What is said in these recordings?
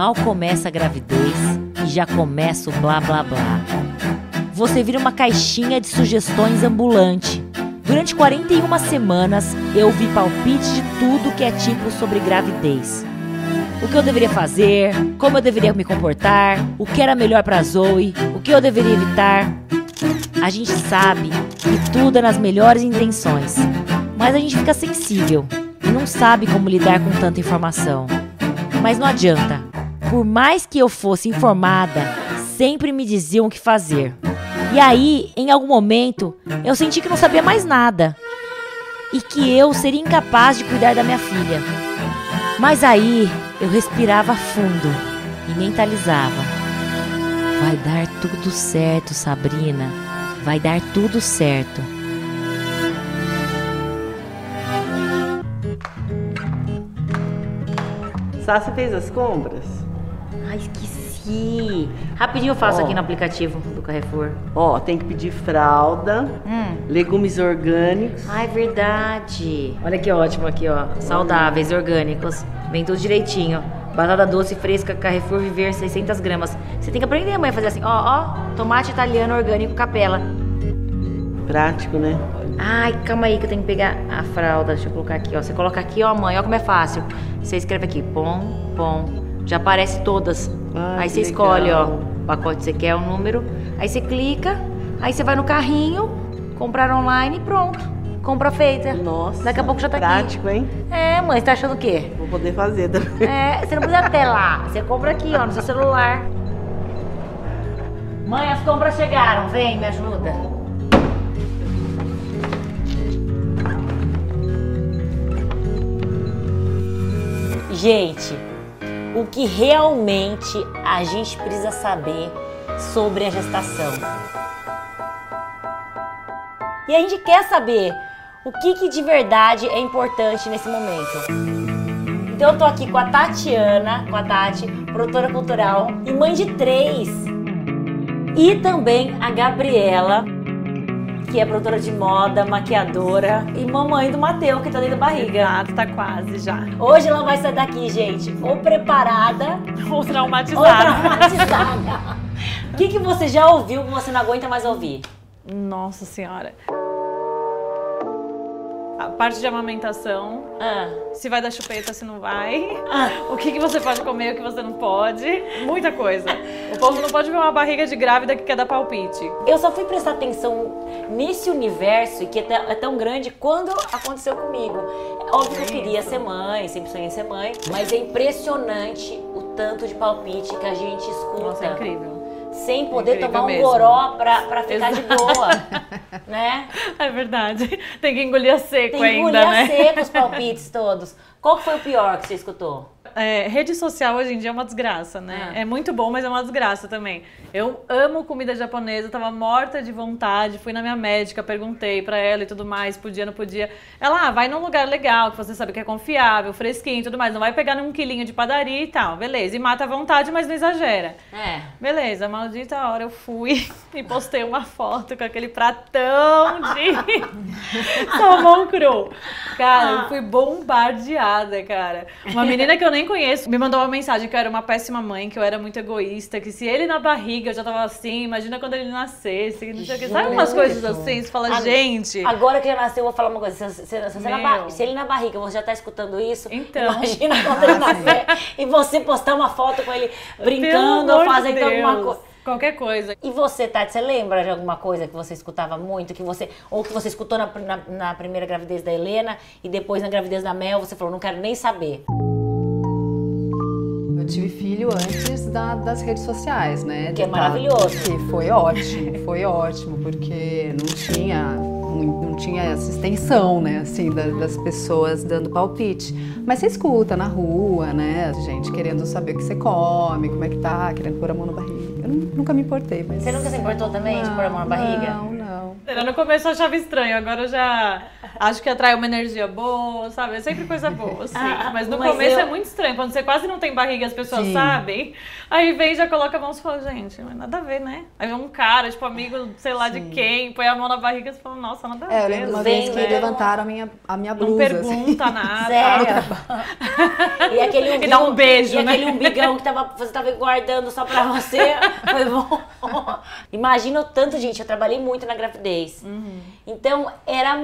Mal começa a gravidez e já começa o blá blá blá. Você vira uma caixinha de sugestões ambulante. Durante 41 semanas eu vi palpite de tudo que é tipo sobre gravidez. O que eu deveria fazer, como eu deveria me comportar, o que era melhor para Zoe, o que eu deveria evitar. A gente sabe que tudo é nas melhores intenções, mas a gente fica sensível e não sabe como lidar com tanta informação. Mas não adianta. Por mais que eu fosse informada, sempre me diziam o que fazer. E aí, em algum momento, eu senti que não sabia mais nada. E que eu seria incapaz de cuidar da minha filha. Mas aí, eu respirava fundo e mentalizava: Vai dar tudo certo, Sabrina. Vai dar tudo certo. Sassi fez as compras? Ai, esqueci. Rapidinho eu faço Ó. aqui no aplicativo do Carrefour. Ó, tem que pedir fralda, Hum. legumes orgânicos. Ai, verdade. Olha que ótimo aqui, ó. Saudáveis, orgânicos. Vem tudo direitinho. Batata doce fresca, Carrefour Viver, 600 gramas. Você tem que aprender, mãe, a fazer assim. Ó, ó. Tomate italiano orgânico capela. Prático, né? Ai, calma aí que eu tenho que pegar a fralda. Deixa eu colocar aqui, ó. Você coloca aqui, ó, mãe. Ó como é fácil. Você escreve aqui, pom, pom. Já aparece todas. Aí você escolhe, ó, o pacote que você quer, o número. Aí você clica, aí você vai no carrinho, comprar online e pronto. Compra feita. Nossa. Daqui a pouco já tá aqui. Prático, hein? É, mãe, você tá achando o quê? Vou poder fazer também. É, você não precisa até lá. Você compra aqui, ó, no seu celular. Mãe, as compras chegaram. Vem, me ajuda. Gente, o que realmente a gente precisa saber sobre a gestação? E a gente quer saber o que, que de verdade é importante nesse momento. Então eu tô aqui com a Tatiana, com a Tati, produtora cultural e mãe de três. E também a Gabriela, que é produtora de moda, maquiadora e mamãe do Mateu, que tá dentro da barriga. Exato, tá quase já. Hoje ela vai sair daqui, gente, ou preparada Ou ou traumatizada. traumatizada. O que, que você já ouviu que você não aguenta mais ouvir? Nossa senhora. A parte de amamentação, Ah, se vai dar chupeta, se não vai. ah. O que, que você pode comer, o que você não pode. Muita coisa. O povo não pode ver uma barriga de grávida que quer dar palpite. Eu só fui prestar atenção nesse universo que é tão- é grande quando aconteceu comigo. Óbvio que eu queria ser mãe, sempre sonhei ser mãe, mas é impressionante o tanto de palpite que a gente escuta. Nossa, é incrível. Sem poder Incrível tomar um mesmo. goró pra, pra ficar de boa, né? É verdade. Tem que engolir a seco Tem que engolir ainda, a né? seco os palpites todos. Qual foi o pior que você escutou? É, rede social hoje em dia é uma desgraça, né? Ah. É muito bom, mas é uma desgraça também. Eu amo comida japonesa, tava morta de vontade, fui na minha médica, perguntei pra ela e tudo mais, podia, não podia. Ela, ah, vai num lugar legal, que você sabe que é confiável, fresquinho e tudo mais, não vai pegar num quilinho de padaria e tal, beleza. E mata à vontade, mas não exagera. É. Beleza, maldita hora eu fui e postei uma foto com aquele pratão de salmão cru. Cara, eu fui bombardeada, cara. Uma menina que eu nem conheço me mandou uma mensagem que eu era uma péssima mãe, que eu era muito egoísta, que se ele na barriga eu já tava assim, imagina quando ele nascesse, não sei o que. Sabe umas coisas assim? Você fala, gente. Agora que já nasceu, eu vou falar uma coisa. Se, se- se na se ele na barriga você já tá escutando isso, Então. imagina quando ele nascer e você postar uma foto com ele brincando ou de fazendo alguma coisa. Qualquer coisa. E você, Tati, você lembra de alguma coisa que você escutava muito, que você ou que você escutou na, na, na primeira gravidez da Helena e depois na gravidez da Mel, você falou, não quero nem saber. Eu tive filho antes da- das redes sociais, né? Que é maravilhoso. Que foi ótimo, foi ótimo, porque não tinha, não, não tinha essa extensão, né, assim, da- das pessoas dando palpite. Mas você escuta na rua, né? Gente querendo saber o que você come, como é que tá, querendo pôr a mão na barriga. Eu nu- nunca me importei, mas... Você nunca se importou também de pôr a mão na barriga? Não, não. No começo eu achava estranho, agora eu já, Acho que atrai uma energia boa, sabe? É sempre coisa boa, assim. Ah, mas no mas começo eu- é muito estranho. Quando você quase não tem barriga, as pessoas Sim. sabem. Aí vem e já coloca a mão e fala, gente, mas nada a ver, né? Aí vem um cara, tipo, amigo, sei lá de quem, põe a mão na barriga e fala, nossa, nada a É, eu ver. lembro uma vez que né? levantaram a minha, a minha Não blusa. assim. pergunta nada. Sério? E aquele umbigo, E dá um beijo, e né? aquele umbigão que tava, você tava guardando só pra você. Foi bom. Imagina o tanto, gente. Eu trabalhei muito na gravidez. Então, era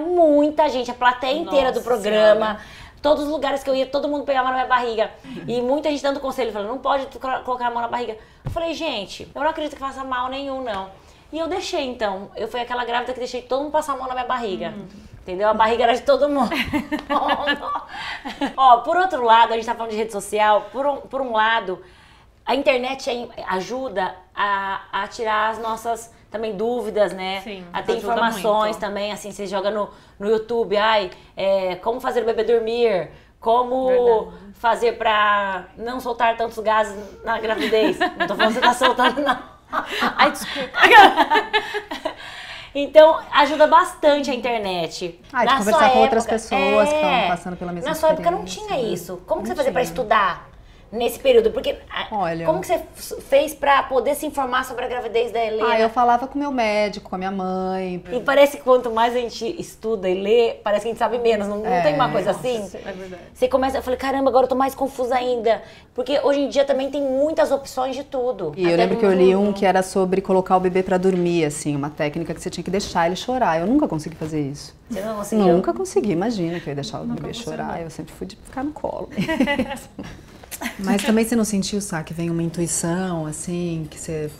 muita gente, a plateia inteira do programa. Senhora. Todos os lugares que eu ia, todo mundo pegava na minha barriga. E muita gente dando conselho, falando, não pode colocar a mão na barriga. Eu falei, gente, eu não acredito que faça mal nenhum, não. E eu deixei, então. Eu fui aquela grávida que deixei todo mundo passar a mão na minha barriga. Entendeu? A barriga era de todo mundo. Ó, por outro lado, a gente tá falando de rede social. Por um, por um lado, a internet ajuda a, a tirar as nossas também dúvidas, né? Sim, a ter ajuda informações muito. também, assim, você joga no, no YouTube, ai, é, como fazer o bebê dormir, como Verdade. fazer pra não soltar tantos gases na gravidez. Não tô falando que você tá soltando, não. Ai, desculpa. Então, ajuda bastante a internet. Ah, de Na conversar sua com outras época- pessoas que estavam passando pela mesma Na sua época não tinha isso. Como que Não você fazia pra tinha. estudar nesse período? Porque, ah, Olha- como que você fez pra poder se informar sobre a gravidez da Helena? Ah, eu falava com meu médico, com a minha mãe. E parece que quanto mais a gente estuda e lê, parece que a gente sabe menos. Não, não É. tem uma coisa assim? É verdade. Você começa, eu falei, caramba, agora eu tô mais confusa ainda. Porque hoje em dia também tem muitas opções de tudo. E eu lembro que eu li um que era sobre colocar o bebê pra dormir, assim, uma técnica que você tinha que deixar ele chorar. Eu nunca consegui fazer isso. Você não conseguiu? Nunca consegui, imagina que eu ia deixar o bebê funcionou. chorar. Eu sempre fui de ficar no colo. Mas também você não sentiu, sabe, que vem uma intuição, assim, que você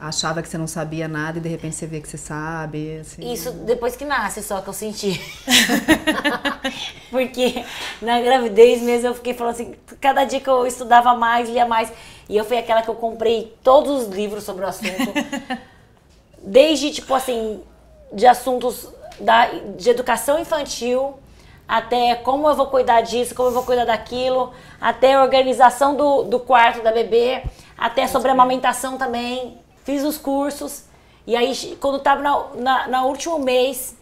achava que você não sabia nada e de repente você vê que você sabe, assim. Isso depois que nasce só que eu senti. Porque na gravidez mesmo eu fiquei falando assim, cada dia que eu estudava mais, lia mais. E eu fui aquela que eu comprei todos os livros sobre o assunto. Desde, tipo assim, de assuntos da, de educação infantil, até como eu vou cuidar disso, como eu vou cuidar daquilo, até a organização do, do quarto da bebê, até sobre amamentação também. Fiz os cursos. E aí, quando tava na, na, na último mês,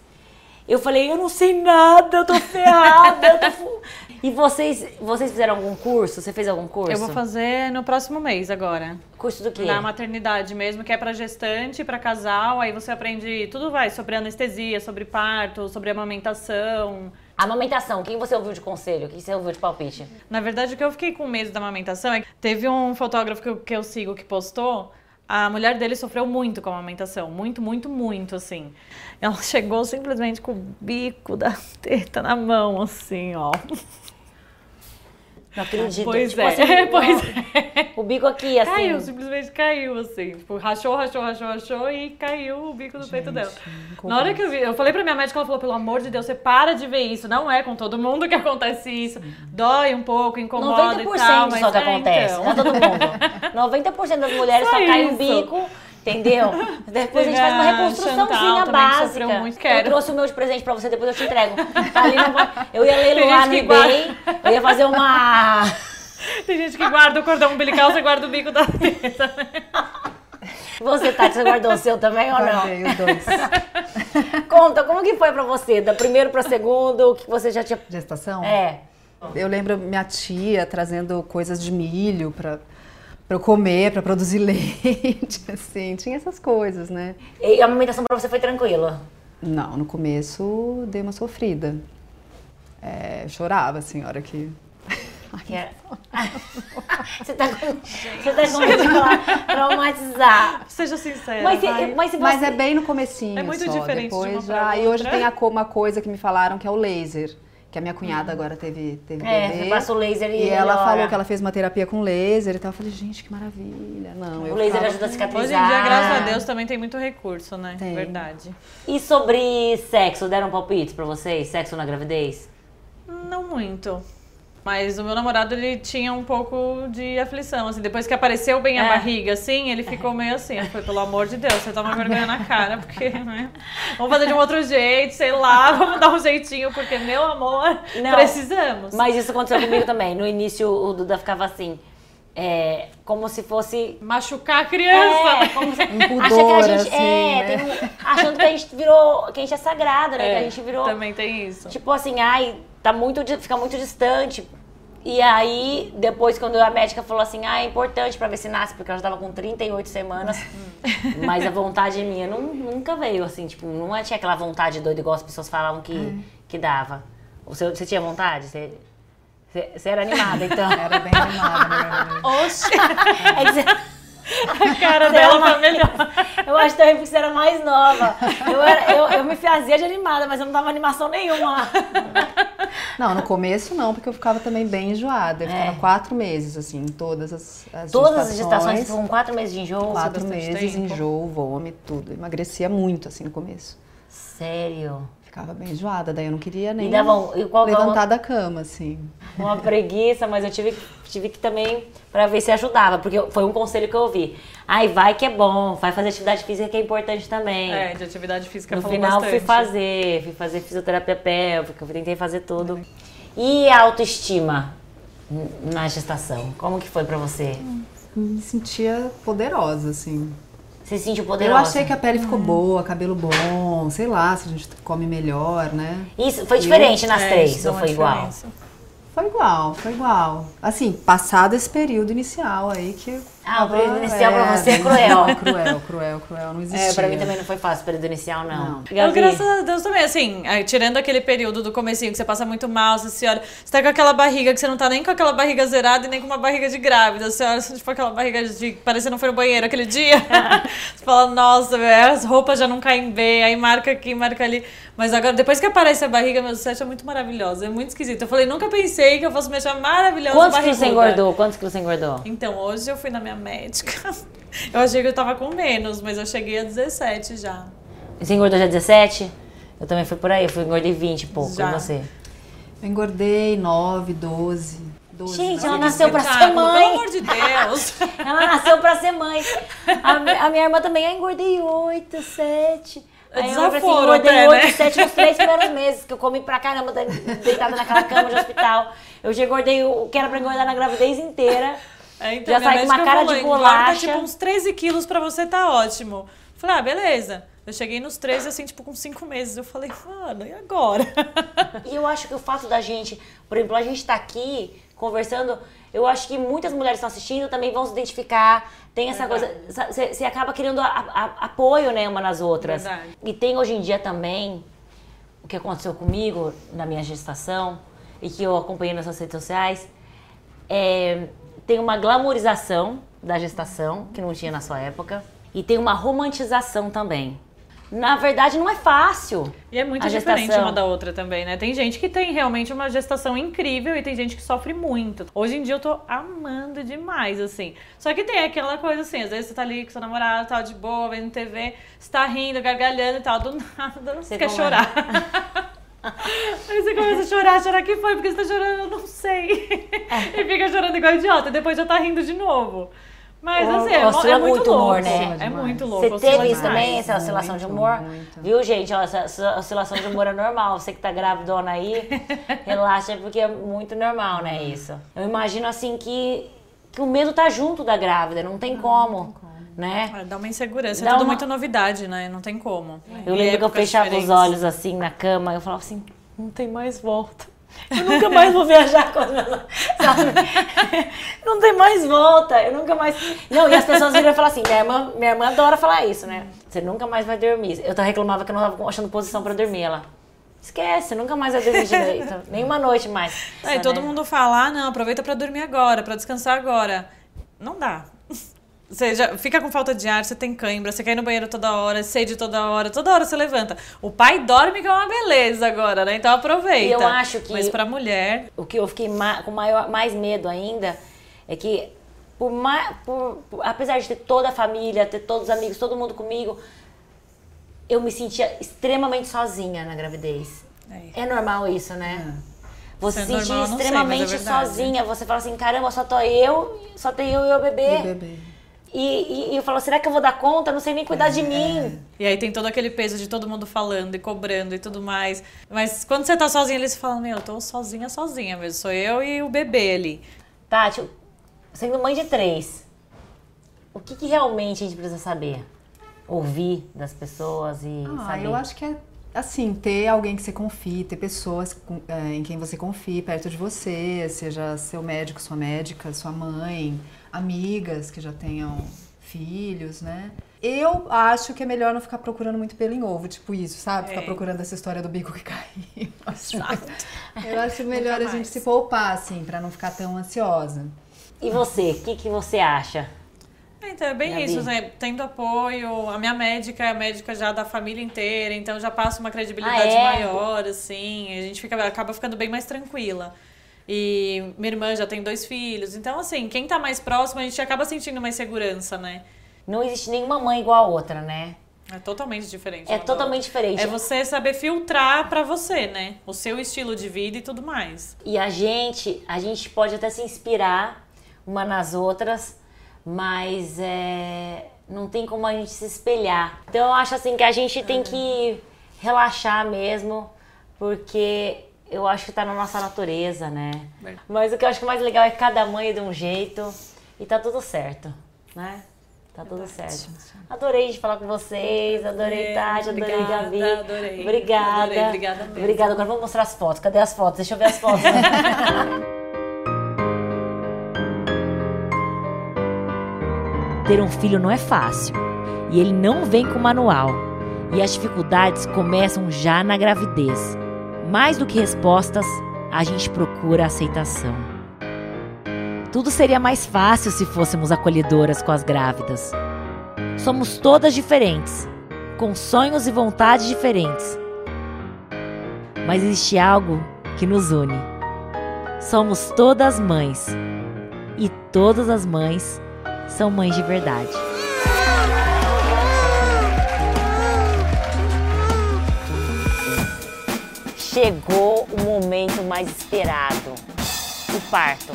eu falei, eu não sei nada, eu tô ferrada. eu tô fu-". E vocês, vocês fizeram algum curso? Você fez algum curso? Eu vou fazer no próximo mês agora. Curso do quê? Na maternidade mesmo, que é pra gestante, pra casal. Aí você aprende tudo vai sobre anestesia, sobre parto, sobre amamentação. Amamentação, quem você ouviu de conselho? Quem você ouviu de palpite? Na verdade, o que eu fiquei com medo da amamentação é que teve um fotógrafo que eu, que eu sigo que postou. A mulher dele sofreu muito com a amamentação. Muito, muito, muito, assim. Ela chegou simplesmente com o bico da teta na mão, assim, ó. Não acredito. Pois Tipo é, assim, pois ó, é. O bico aqui, assim. Caiu, simplesmente caiu, assim. Tipo, rachou, rachou, rachou, rachou e caiu o bico do peito dela. Na hora que eu vi, eu falei pra minha médica, ela falou, pelo amor de Deus, você para de ver isso. Não é com todo mundo que acontece isso. Dói um pouco, incomoda 90% e tal, mas só que é, acontece, então. não é todo mundo. 90% das mulheres só, Só cai isso. bico, entendeu? Depois a gente faz uma reconstruçãozinha Chantal básica. muito. Eu Quero. trouxe o meu de presente pra você, depois eu te entrego. Tá ali no- Eu ia leiloar no gente que eBay, eu ia fazer uma... Tem gente que guarda o cordão umbilical, você guarda o bico da teta. Você, Tati, você guardou o seu também ou não? Guardei os dois. Conta, como que foi pra você? Da primeiro pra segundo, o que você já tinha... Gestação? É. Eu lembro minha tia trazendo coisas de milho pra, pra eu comer, pra produzir leite, assim. Tinha essas coisas, né? E a amamentação pra você foi tranquila? Não, no começo dei uma sofrida. É, eu chorava, assim, a hora que... Que era- você tá com, você tá com medo de falar traumatizar. Seja sincera. Mas, vai. mas se você... Mas é bem no comecinho É muito só. diferente de uma Depois pra já... E hoje tem uma coisa que me falaram que é o laser. Que a minha cunhada agora teve, teve É, bebê. você passa o laser e E ela melhora. falou que ela fez uma terapia com laser e tal. Eu falei, gente, que maravilha. Não, O eu laser ficava ajuda a cicatrizar. Hoje em dia, graças a Deus, também tem muito recurso, né? Tem. Verdade. E sobre sexo, deram palpites pra vocês? Sexo na gravidez? Não muito. Mas o meu namorado, ele tinha um pouco de aflição, assim. Depois que apareceu bem a É. barriga, assim, ele ficou meio assim. Foi, pelo amor de Deus, você toma vergonha na cara, porque, né? Vamos fazer de um outro jeito, sei lá, vamos dar um jeitinho, porque, meu amor, Não. precisamos. Mas isso aconteceu comigo também. No início, o Duda ficava assim... é, como se fosse Machucar a criança. É, como se, acha que a gente assim, é, né? tem um- achando que a gente virou, que a gente é sagrado, né? que a gente virou Também tem isso. tipo assim, ai, tá muito fica muito distante. E aí, depois quando a médica falou assim: "Ah, é importante pra ver se nasce", porque ela já tava com 38 semanas. mas a vontade minha não, nunca veio assim, tipo, não tinha aquela vontade doida igual as pessoas falavam que que dava. Você, você tinha vontade? Você, você, você era animada, então. Era bem animada, verdade. Oxi, É que você- a cara dela tá melhor. Eu acho também porque você era mais nova. Eu, era- eu, eu me fazia de animada, mas eu não dava animação nenhuma lá. Não, no começo não, porque eu ficava também bem enjoada. Eu ficava É. quatro meses, assim, em todas as, as Todas as gestações. gestações com quatro meses de enjoo. Quatro meses, tempo. enjoo, vômito, tudo. Emagrecia muito, assim, no começo. Sério. Ficava bem enjoada, daí eu não queria nem davam. Qual, levantar da cama, assim. uma preguiça, mas eu tive, tive que também pra ver se ajudava, porque foi um conselho que eu ouvi. Ai, vai que é bom, vai fazer atividade física que é importante também. É, de atividade física no falou final bastante. fui fazer, fui fazer fisioterapia pélvica, eu tentei fazer tudo. E a autoestima na gestação, como que foi pra você? Me sentia poderosa, assim. Você se sentiu Eu poderosa? achei que a pele ficou boa, cabelo bom, sei lá, se a gente come melhor, né? Isso foi diferente nas É, três, ou foi igual? diferença. Foi igual, foi igual. Assim, passado esse período inicial aí que. Ah, o período tava- inicial pra você é cruel. Cruel, cruel, cruel, não existia. É, pra mim também não foi fácil o período inicial, não. Não. Eu, graças a Deus também, assim, aí, tirando aquele período do comecinho que você passa muito mal, você se olha, você tá com aquela barriga que você não tá nem com aquela barriga zerada e nem com uma barriga de grávida, você olha, tipo aquela barriga de parecendo não foi no banheiro aquele dia, você fala, nossa, velho, as roupas já não caem bem, aí marca aqui, marca ali, mas agora, depois que aparece a barriga, meu set é muito maravilhosa, é muito esquisito, eu falei, nunca pensei que eu fosse me achar maravilhosa Quantos quilos você engordou? Quantos quilos você engordou? Então, hoje eu fui na minha médica, eu achei que eu tava com menos, mas eu cheguei a 17 já. Você engordou já 17? Eu também fui por aí, eu fui engordei 20 e pouco. Já. E você? Eu engordei 9, 12. 12 Gente, ela nasceu pra ser Espetáculo, Pelo mãe. amor de Deus. Ela nasceu pra ser mãe. A, a minha irmã também, ah, engordei 8, 7. Aí eu assim, engordei até, 8, né? 7 nos três primeiros meses, que eu comi pra caramba, de- deitada naquela cama de hospital. Eu já engordei o que era pra engordar na gravidez inteira. É, então, Já sai com uma cara falou, de engorda, bolacha. tipo, uns 13 quilos pra você tá ótimo. Falei, ah, beleza. Eu cheguei nos 13, assim, tipo, com 5 meses. Eu falei, mano, e agora? E eu acho que o fato da gente, por exemplo, a gente tá aqui conversando, eu acho que muitas mulheres estão assistindo também vão se identificar. Tem essa coisa, você você acaba querendo a- a- apoio, né, uma nas outras. Verdade. E tem hoje em dia também o que aconteceu comigo na minha gestação e que eu acompanhei nas suas redes sociais. É, tem uma glamorização da gestação, que não tinha na sua época, e tem uma romantização também. Na verdade, não é fácil. E é muito diferente gestação. uma da outra também, né? Tem gente que tem realmente uma gestação incrível e tem gente que sofre muito. Hoje em dia eu tô amando demais, assim. Só que tem aquela coisa assim, às vezes você tá ali com seu namorado, tal, de boa, vendo TV, você tá rindo, gargalhando e tal, do nada você, Você quer começa. chorar. Começa a chorar, chorar, que foi? Porque você tá chorando, eu não sei. É. e fica chorando igual idiota, e depois já tá rindo de novo. Mas O- assim, é, mo- oscila é muito muito louco. humor, né? É muito louco. Você teve isso também, essa oscilação de humor? muito. Viu, gente? Ó, essa, essa oscilação de humor é normal. Você que tá gravidona aí, relaxa, porque é muito normal, né, isso? Eu imagino, assim, que, que o medo tá junto da grávida, não tem como, né? É, Dá uma insegurança, Dá é tudo uma- muito novidade, né? Não tem como. Eu E lembro que eu fechava os diferentes. olhos, assim, na cama, eu falava assim, não tem mais volta. Eu nunca mais vou viajar com as minhas... Sabe? Não tem mais volta, eu nunca mais... Não, e as pessoas viram e falam assim, minha irmã, minha irmã adora falar isso, né? Você nunca mais vai dormir. Eu reclamava que eu não tava achando posição pra dormir, ela... Esquece, nunca mais vai dormir direito. Nenhuma noite mais. Aí Isso, todo né? mundo fala, ah, não, aproveita pra dormir agora, pra descansar agora. Não dá. Você já fica com falta de ar, você tem cãibra, você quer ir no banheiro toda hora, sede toda hora, toda hora você levanta. O pai dorme que é uma beleza agora, né? Então aproveita. E eu acho que- Mas pra mulher, O que eu fiquei ma- com maior, mais medo ainda é que, por mais, por, por- apesar de ter toda a família, ter todos os amigos, todo mundo comigo, eu me sentia extremamente sozinha na gravidez. É. É normal isso, né? Você Isso se é sentir normal, eu não sei, é extremamente sozinha. Você fala assim, caramba, só tô eu, só tem eu e o bebê. Do bebê. E, e- e eu falo, será que eu vou dar conta? Não sei nem cuidar de mim. E aí tem todo aquele peso de todo mundo falando e cobrando e tudo mais. Mas quando você tá sozinha, eles falam, meu, eu tô sozinha, sozinha mesmo. Sou eu e o bebê ali. Tati, Sendo mãe de três, o que, que realmente a gente precisa saber? Ouvir das pessoas e Ah, saber. eu acho que é assim, ter alguém que você confie, ter pessoas é, em quem você confie perto de você, seja seu médico, sua médica, sua mãe, amigas que já tenham filhos, né? Eu acho que é melhor não ficar procurando muito pelo em ovo, tipo isso, sabe? Ficar É. procurando essa história do bico que caiu. Acho- Eu acho melhor a gente se poupar, assim, pra não ficar tão ansiosa. E você, o que, que você acha? Então, é bem Gabi. isso, né? Tendo apoio, a minha médica é a médica já da família inteira, então já passa uma credibilidade Ah, é? maior, assim, a gente fica, acaba ficando bem mais tranquila. E minha irmã já tem dois filhos, então, assim, quem tá mais próximo, a gente acaba sentindo mais segurança, né? Não existe nenhuma mãe igual a outra, né? É totalmente diferente. É totalmente diferente. É você saber filtrar pra você, né? O seu estilo de vida e tudo mais. E a gente, a gente pode até se inspirar uma nas outras, mas é, não tem como a gente se espelhar. Então eu acho assim que a gente tem que relaxar mesmo, porque eu acho que tá na nossa natureza, né? Verdade. Mas o que eu acho que mais legal é que cada mãe é de um jeito e tá tudo certo, né? Tá tudo certo. Adorei de falar com vocês, adorei É, Tati, adorei obrigada, Gabi. adorei. Obrigada. Adorei, obrigada mesmo. Obrigada. Agora vamos mostrar as fotos. Cadê as fotos? Deixa eu ver as fotos. Ter um filho não é fácil e ele não vem com manual. E as dificuldades começam já na gravidez. Mais do que respostas, a gente procura aceitação. Tudo seria mais fácil se fôssemos acolhedoras com as grávidas. Somos todas diferentes, com sonhos e vontades diferentes. Mas existe algo que nos une. Somos todas mães. E todas as mães são mães de verdade. Chegou o momento mais esperado: o parto.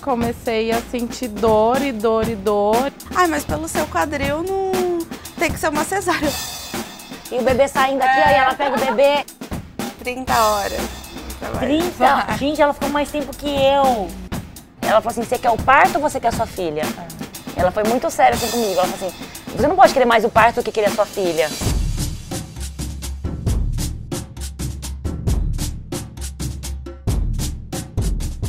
Comecei a sentir dor e dor e dor. Ai, mas pelo seu quadril não tem que ser uma cesárea. E o bebê saindo aqui, aí ela pega o bebê. 30 horas. 30. Gente, ela ficou mais tempo que eu. Ela falou assim: você quer o parto ou você quer a sua filha? Ela foi muito séria assim comigo. Ela falou assim: você não pode querer mais o parto do que querer a sua filha.